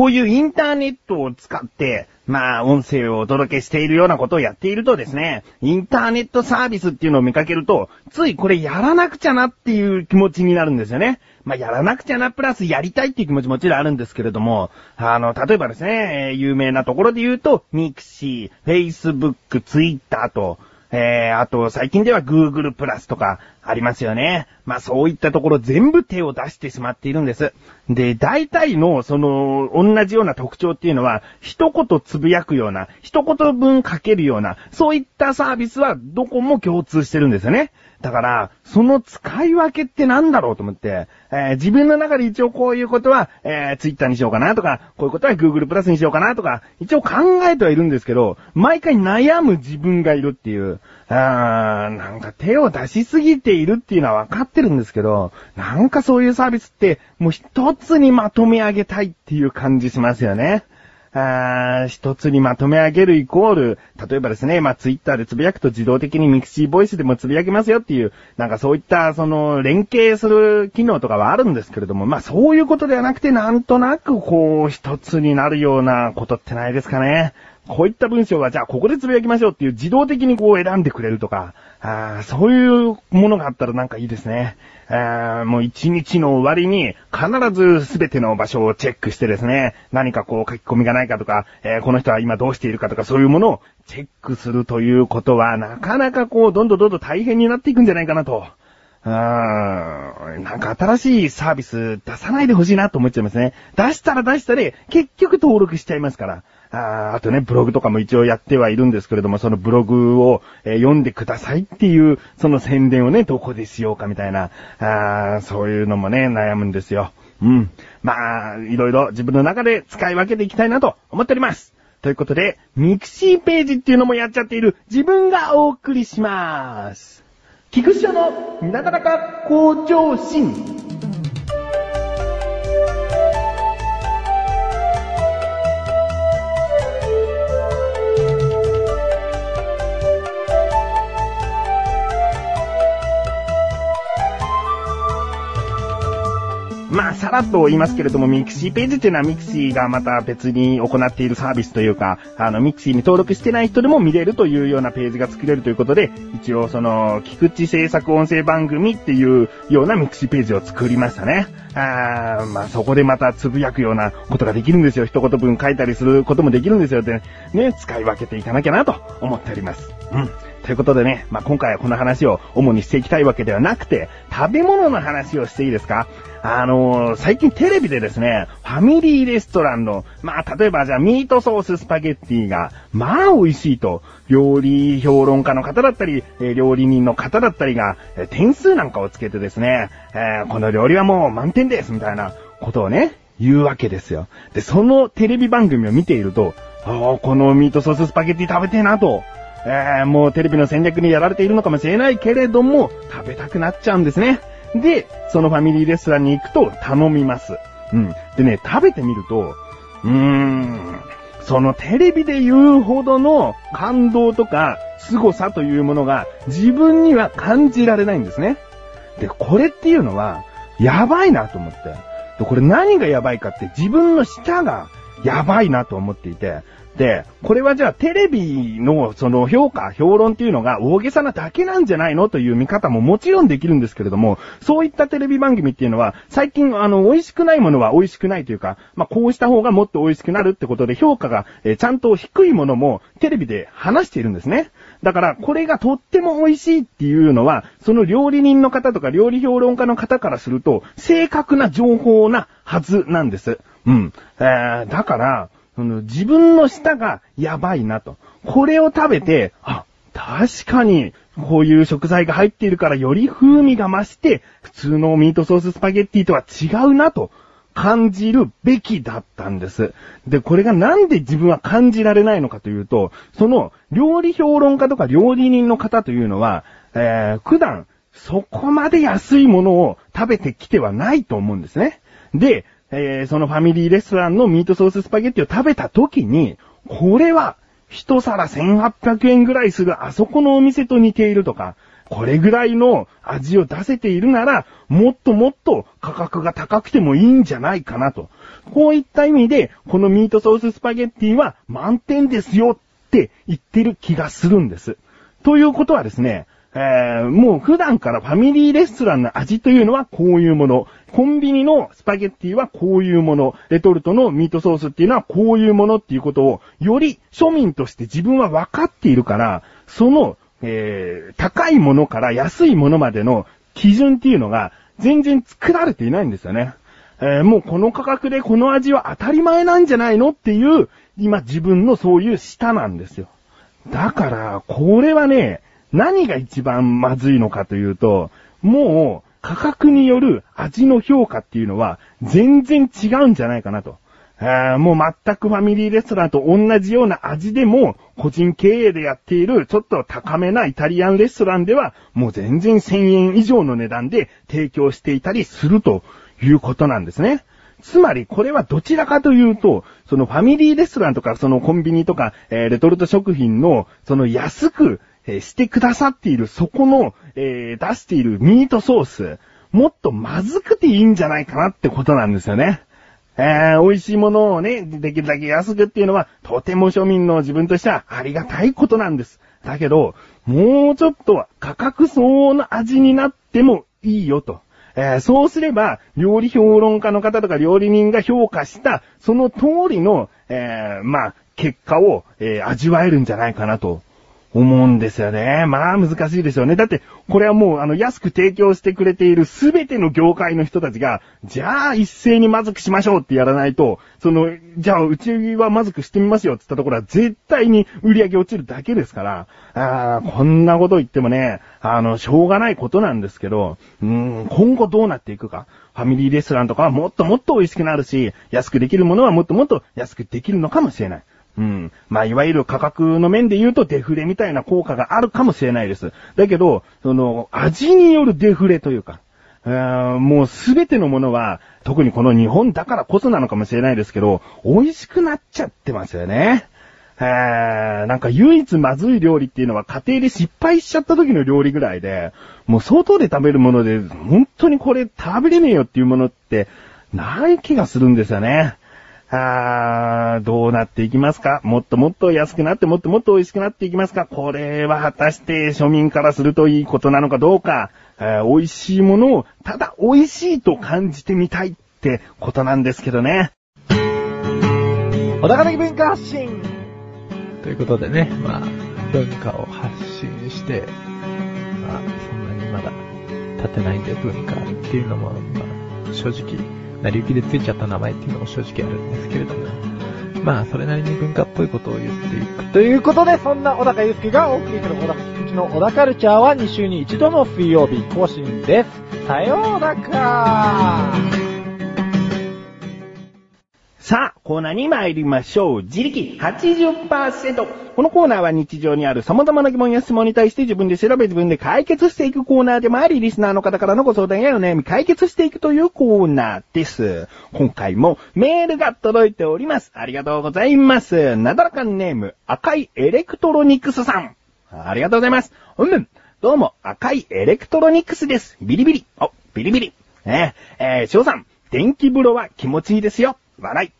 こういうインターネットを使って、まあ、音声をお届けしているようなことをやっているとですね、インターネットサービスっていうのを見かけると、ついこれやらなくちゃなっていう気持ちになるんですよね。まあ、やらなくちゃなプラスやりたいっていう気持ちもちろんあるんですけれども、あの、例えばですね、有名なところで言うと、ミクシー、Facebook、Twitter と、えー、あと、最近では Google プラスとかありますよね。まあそういったところ全部手を出してしまっているんです。で、大体の、その、同じような特徴っていうのは、一言つぶやくような、一言分書けるような、そういったサービスはどこも共通してるんですよね。だから、その使い分けってなんだろうと思って、えー自分の中で一応こういうことは、えー、Twitter にしようかなとか、こういうことは Google プラスにしようかなとか、一応考えてはいるんですけど、毎回悩む自分がいるっていう、あーなんか手を出しすぎているっていうのは分かってるんですけど、なんかそういうサービスって、もう一つにまとめ上げたいっていう感じしますよね。あー一つにまとめ上げるイコール、例えばですね、まあ、ツイッターでつぶやくと自動的にミクシーボイスでもつぶやきますよっていう、なんかそういった、その、連携する機能とかはあるんですけれども、まあ、そういうことではなくて、なんとなくこう、一つになるようなことってないですかね。こういった文章は、じゃあここでつぶやきましょうっていう自動的にこう選んでくれるとか、あそういうものがあったらなんかいいですね。あもう一日の終わりに必ずすべての場所をチェックしてですね、何かこう書き込みがないかとか、えーこの人は今どうしているかとかそういうものをチェックするということはなかなかこうどんどんどんどん大変になっていくんじゃないかなと。あーなんか新しいサービス出さないでほしいなと思っちゃいますね。出したら出したで結局登録しちゃいますから。ああとね、ブログとかも一応やってはいるんですけれども、そのブログを、えー読んでくださいっていう、その宣伝をね、どこでしようかみたいな、あそういうのもね、悩むんですよ。うん。まあ、いろいろ自分の中で使い分けていきたいなと思っております。ということで、ミクシーページっていうのもやっちゃっている自分がお送りします。菊池のなだらか向上心。まあ、さらっと言いますけれども、ミクシーページっていうのはミクシーがまた別に行っているサービスというか、あの、ミクシーに登録してない人でも見れるというようなページが作れるということで、一応その、菊池制作音声番組っていうようなミクシーページを作りましたね。あーまあ、そこでまたつぶやくようなことができるんですよ。一言分書いたりすることもできるんですよ。で、ね、使い分けていかなきゃなと思っております。うん。ということでね、まあ、今回はこの話を主にしていきたいわけではなくて、食べ物の話をしていいですか？あのー最近テレビでですね、ファミリーレストランの、まあ、例えばじゃあミートソーススパゲッティが、まあ美味しいと、料理評論家の方だったり、え料理人の方だったりが、え点数なんかをつけてですね、えーこの料理はもう満点です、みたいなことをね、言うわけですよ。で、そのテレビ番組を見ていると、ああ、このミートソーススパゲッティ食べてえなと、えーもうテレビの戦略にやられているのかもしれないけれども、食べたくなっちゃうんですね。で、そのファミリーレストランに行くと頼みます。うん。でね、食べてみると、うーん、そのテレビで言うほどの感動とか凄さというものが自分には感じられないんですね。で、これっていうのは、やばいなと思って。で、これ何がやばいかって自分の舌がやばいなと思っていて。で、これはじゃあテレビのその評価、評論っていうのが大げさなだけなんじゃないのという見方ももちろんできるんですけれども、そういったテレビ番組っていうのは、最近あの、美味しくないものは美味しくないというか、まあ、こうした方がもっと美味しくなるってことで評価が、えちゃんと低いものもテレビで話しているんですね。だから、これがとっても美味しいっていうのは、その料理人の方とか料理評論家の方からすると、正確な情報なはずなんです。うん。えー、だから、その自分の舌がやばいなと。これを食べて、あ、確かに、こういう食材が入っているからより風味が増して、普通のミートソーススパゲッティとは違うなと感じるべきだったんです。で、これがなんで自分は感じられないのかというと、その料理評論家とか料理人の方というのは、えー、普段そこまで安いものを食べてきてはないと思うんですね。で、えーそのファミリーレストランのミートソーススパゲッティを食べた時に、これは一皿1800円ぐらいするあそこのお店と似ているとか、これぐらいの味を出せているなら、もっともっと価格が高くてもいいんじゃないかなと。こういった意味で、このミートソーススパゲッティは満点ですよって言ってる気がするんです。ということはですね、えー、もう普段からファミリーレストランの味というのはこういうもの。コンビニのスパゲッティはこういうもの。レトルトのミートソースっていうのはこういうものっていうことを、より庶民として自分は分かっているから、その、えー、高いものから安いものまでの基準っていうのが全然作られていないんですよね。えー、もうこの価格でこの味は当たり前なんじゃないのっていう、今自分のそういう舌なんですよ。だから、これはね、何が一番まずいのかというと、もう価格による味の評価っていうのは全然違うんじゃないかなと。もう全くファミリーレストランと同じような味でも、個人経営でやっているちょっと高めなイタリアンレストランでは、もう全然1000円以上の値段で提供していたりするということなんですね。つまり、これはどちらかというと、そのファミリーレストランとか、そのコンビニとか、えー、レトルト食品の、その安く、え、してくださっている、そこの、えー、出しているミートソース、もっとまずくていいんじゃないかなってことなんですよね。えー、美味しいものをね、できるだけ安くっていうのは、とても庶民の自分としてはありがたいことなんです。だけど、もうちょっと価格相応の味になってもいいよと。えー、そうすれば、料理評論家の方とか料理人が評価した、その通りの、えー、まあ、結果を、えー、味わえるんじゃないかなと思うんですよね。まあ難しいでしょうね。だって、これはもうあの安く提供してくれているすべての業界の人たちが、じゃあ一斉にまずくしましょうってやらないと、その、じゃあうちはまずくしてみますよって言ったところは絶対に売り上げ落ちるだけですから、あこんなこと言ってもね、あの、しょうがないことなんですけど、うん、今後どうなっていくか。ファミリーレストランとかはもっともっと美味しくなるし、安くできるものはもっともっと安くできるのかもしれない。うん。まあ、いわゆる価格の面で言うとデフレみたいな効果があるかもしれないです。だけど、その、味によるデフレというか、もうすべてのものは、特にこの日本だからこそなのかもしれないですけど、美味しくなっちゃってますよね。なんか唯一まずい料理っていうのは家庭で失敗しちゃった時の料理ぐらいで、もう外で食べるもので、本当にこれ食べれねえよっていうものって、ない気がするんですよね。あー、どうなっていきますか？もっともっと安くなってもっともっと美味しくなっていきますか？これは果たして庶民からするといいことなのかどうか、えー、美味しいものをただ美味しいと感じてみたいってことなんですけどね。小高的文化発信。ということでね、まあ、文化を発信して、まあ、そんなにまだ立てないんで文化っていうのも、まあ、正直、成り行きでついちゃった名前っていうのも正直あるんですけれども、まあ、それなりに文化っぽいことを言っていく。ということで、そんな小高祐介がお送りする小高菊池の小高カルチャーは2週に1度の水曜日更新です。さようならコーナーに参りましょう。自力80%。このコーナーは日常にある様々な疑問や質問に対して自分で調べ自分で解決していくコーナーでもあり、リスナーの方からのご相談やお悩み解決していくというコーナーです。今回もメールが届いております。ありがとうございます。なだらかんネーム、赤いエレクトロニクスさん。ありがとうございます。うん。どうも、赤いエレクトロニクスです。ビリビリ。お、ビリビリ。ねえ、えー、翔さん、電気風呂は気持ちいいですよ。笑い。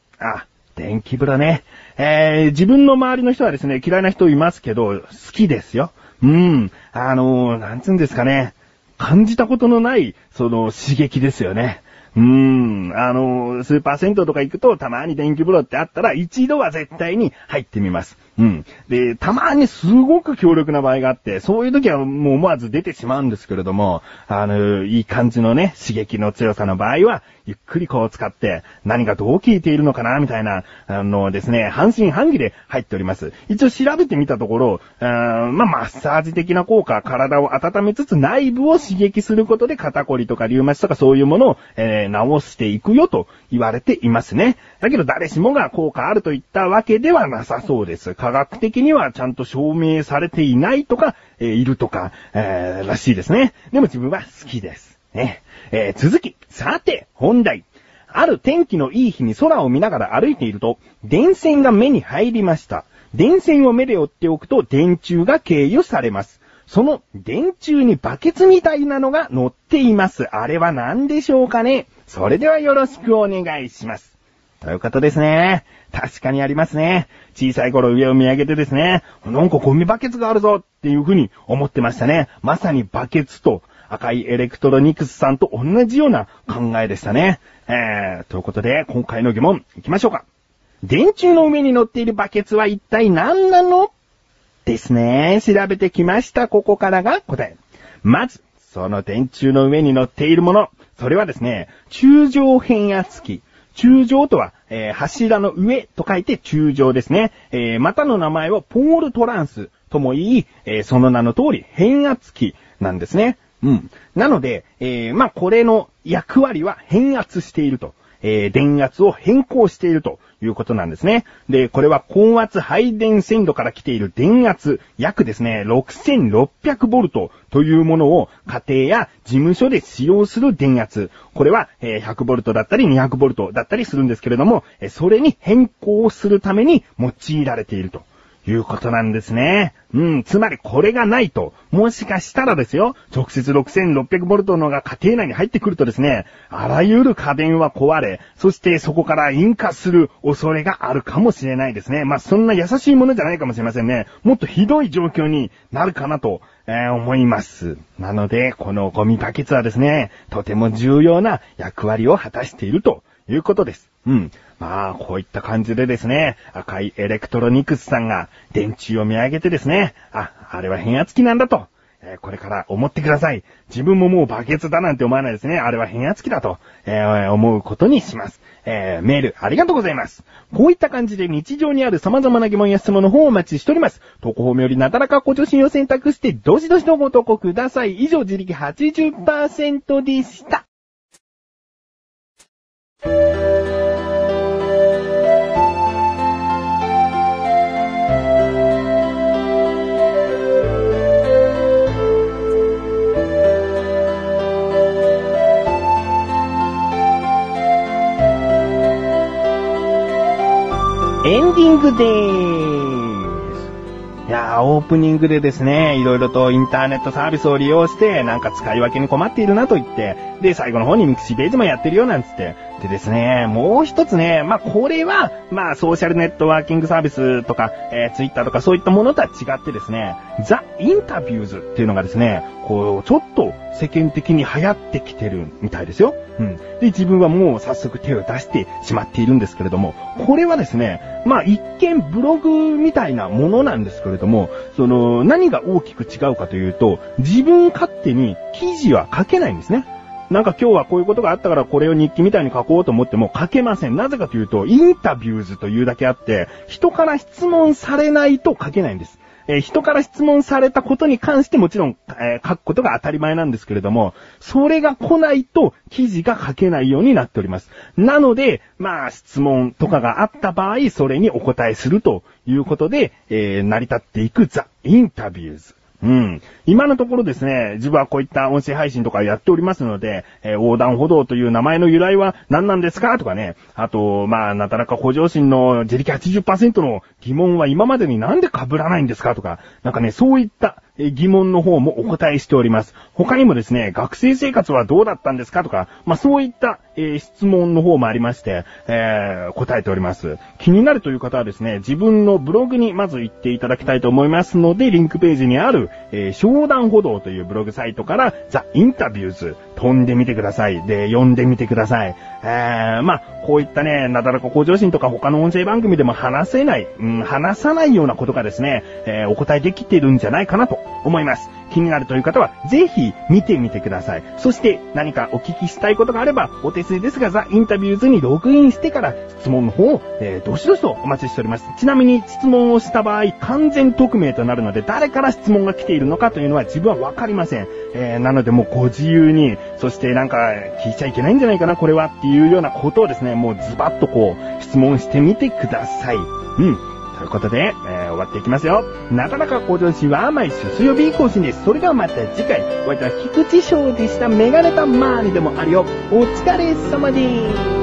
電気風呂ね。えー、自分の周りの人はですね、嫌いな人いますけど、好きですよ。うん。あのー、なんつうんですかね。感じたことのない、その、刺激ですよね。うーん、あの、スーパー銭湯とか行くとたまに電気風呂ってあったら一度は絶対に入ってみます。うん。で、たまにすごく強力な場合があって、そういう時はもう思わず出てしまうんですけれども、あの、いい感じのね、刺激の強さの場合は、ゆっくりこう使って、何がどう効いているのかな、みたいな、あのですね、半信半疑で入っております。一応調べてみたところ、まあ、マッサージ的な効果、体を温めつつ内部を刺激することで肩こりとかリウマチとかそういうものを、えー、治していくよと言われていますね。だけど誰しもが効果あるといったわけではなさそうです。科学的にはちゃんと証明されていないとか、えー、いるとか、えー、らしいですね。でも自分は好きです。ね。えー、続き、さて、本題。ある天気のいい日に空を見ながら歩いていると、電線が目に入りました。電線を目で追っておくと電柱が経由されます。その電柱にバケツみたいなのが乗っています。あれは何でしょうかね？それではよろしくお願いします。ということですね。確かにありますね。小さい頃上を見上げてですね、なんかゴミバケツがあるぞっていうふうに思ってましたね。まさにバケツと赤いエレクトロニクスさんと同じような考えでしたね。えー、ということで、今回の疑問、行きましょうか。電柱の上に乗っているバケツは一体何なの？ですね。調べてきました。ここからが答え。まず、その電柱の上に乗っているもの。それはですね、柱上変圧器。柱上とは、えー、柱の上と書いて柱上ですね。えー、またの名前はポールトランスとも言い、えー、その名の通り変圧器なんですね。うん。なので、えー、まあ、これの役割は変圧していると。えー、電圧を変更しているということなんですね。で、これは高圧配電線路から来ている電圧、約ですね、6600ボルトというものを家庭や事務所で使用する電圧。これは、え、100ボルトだったり200ボルトだったりするんですけれども、それに変更するために用いられていると。いうことなんですね。うん、つまりこれがないと、もしかしたらですよ、直接 6600V のが家庭内に入ってくるとですね、あらゆる家電は壊れ、そしてそこから引火する恐れがあるかもしれないですね。まあ、そんな優しいものじゃないかもしれませんね。もっとひどい状況になるかなと、えー、思います。なので、このゴミバケツはですね、とても重要な役割を果たしているということです。うん。まあ、こういった感じでですね、赤いエレクトロニクスさんが電柱を見上げてですね、あ、あれは変圧器なんだと、えー、これから思ってください。自分ももうバケツだなんて思わないですね。あれは変圧器だと、えー、思うことにします。えー、メールありがとうございます。こういった感じで日常にある様々な疑問や質問の方をお待ちしております。投稿フォームよりナダラカ向上心を選択して、どしどしとご投稿ください。以上、自力80%でした。ンプニングでですね、いろいろとインターネットサービスを利用して、なんか使い分けに困っているなと言って、で、最後の方にミクシーページもやってるよなんつって、でですね、もう一つね、まあ、これは、まあ、ソーシャルネットワーキングサービスとか、えー、ツイッターとかそういったものとは違ってですね、ザ・インタビューズっていうのがですね、こう、ちょっと世間的に流行ってきてるみたいですよ。うん。で、自分はもう早速手を出してしまっているんですけれども、これはですね、まあ、一見ブログみたいなものなんですけれども、その、何が大きく違うかというと、自分勝手に記事は書けないんですね。なんか今日はこういうことがあったからこれを日記みたいに書こうと思っても書けません。なぜかというと、インタビューズというだけあって、人から質問されないと書けないんです。えー、人から質問されたことに関してもちろん、えー、書くことが当たり前なんですけれども、それが来ないと記事が書けないようになっております。なので、まあ、質問とかがあった場合、それにお答えするということで、えー、成り立っていくザ・インタビューズ。うん。今のところですね、自分はこういった音声配信とかやっておりますので、えー、横断歩道という名前の由来は何なんですかとかね。あと、まあ、なかなか補助心の自力80%の疑問は今までになんで被らないんですかとか、なんかね、そういった疑問の方もお答えしております。他にもですね、学生生活はどうだったんですかとか、まあそういった、えー、質問の方もありまして、えー、答えております。気になるという方はですね、自分のブログにまず行っていただきたいと思いますので、リンクページにある、えー、商談歩道というブログサイトから、ザ・インタビューズ、飛んでみてください。で、読んでみてください。えー、まあ、こういったね、なだらか向上心とか他の音声番組でも話せない、うん、話さないようなことがですね、えー、お答えできてるんじゃないかなと思います。気になるという方は、ぜひ見てみてください。そして何かお聞きしたいことがあれば、お手数ですが、ザ・インタビューズにログインしてから質問の方を、えー、どしどしとお待ちしております。ちなみに質問をした場合、完全匿名となるので、誰から質問が来ているのかというのは自分はわかりません。えー、なのでもうご自由に、そしてなんか聞いちゃいけないんじゃないかな、これはっていうようなことをですね、もうズバッとこう、質問してみてください。うん。ということで、えー、終わっていきますよ。なかなか向上心は毎週水曜日更新です。それではまた次回、お相手は菊池翔でした。メガネタマーニでもあるよ。お疲れ様です。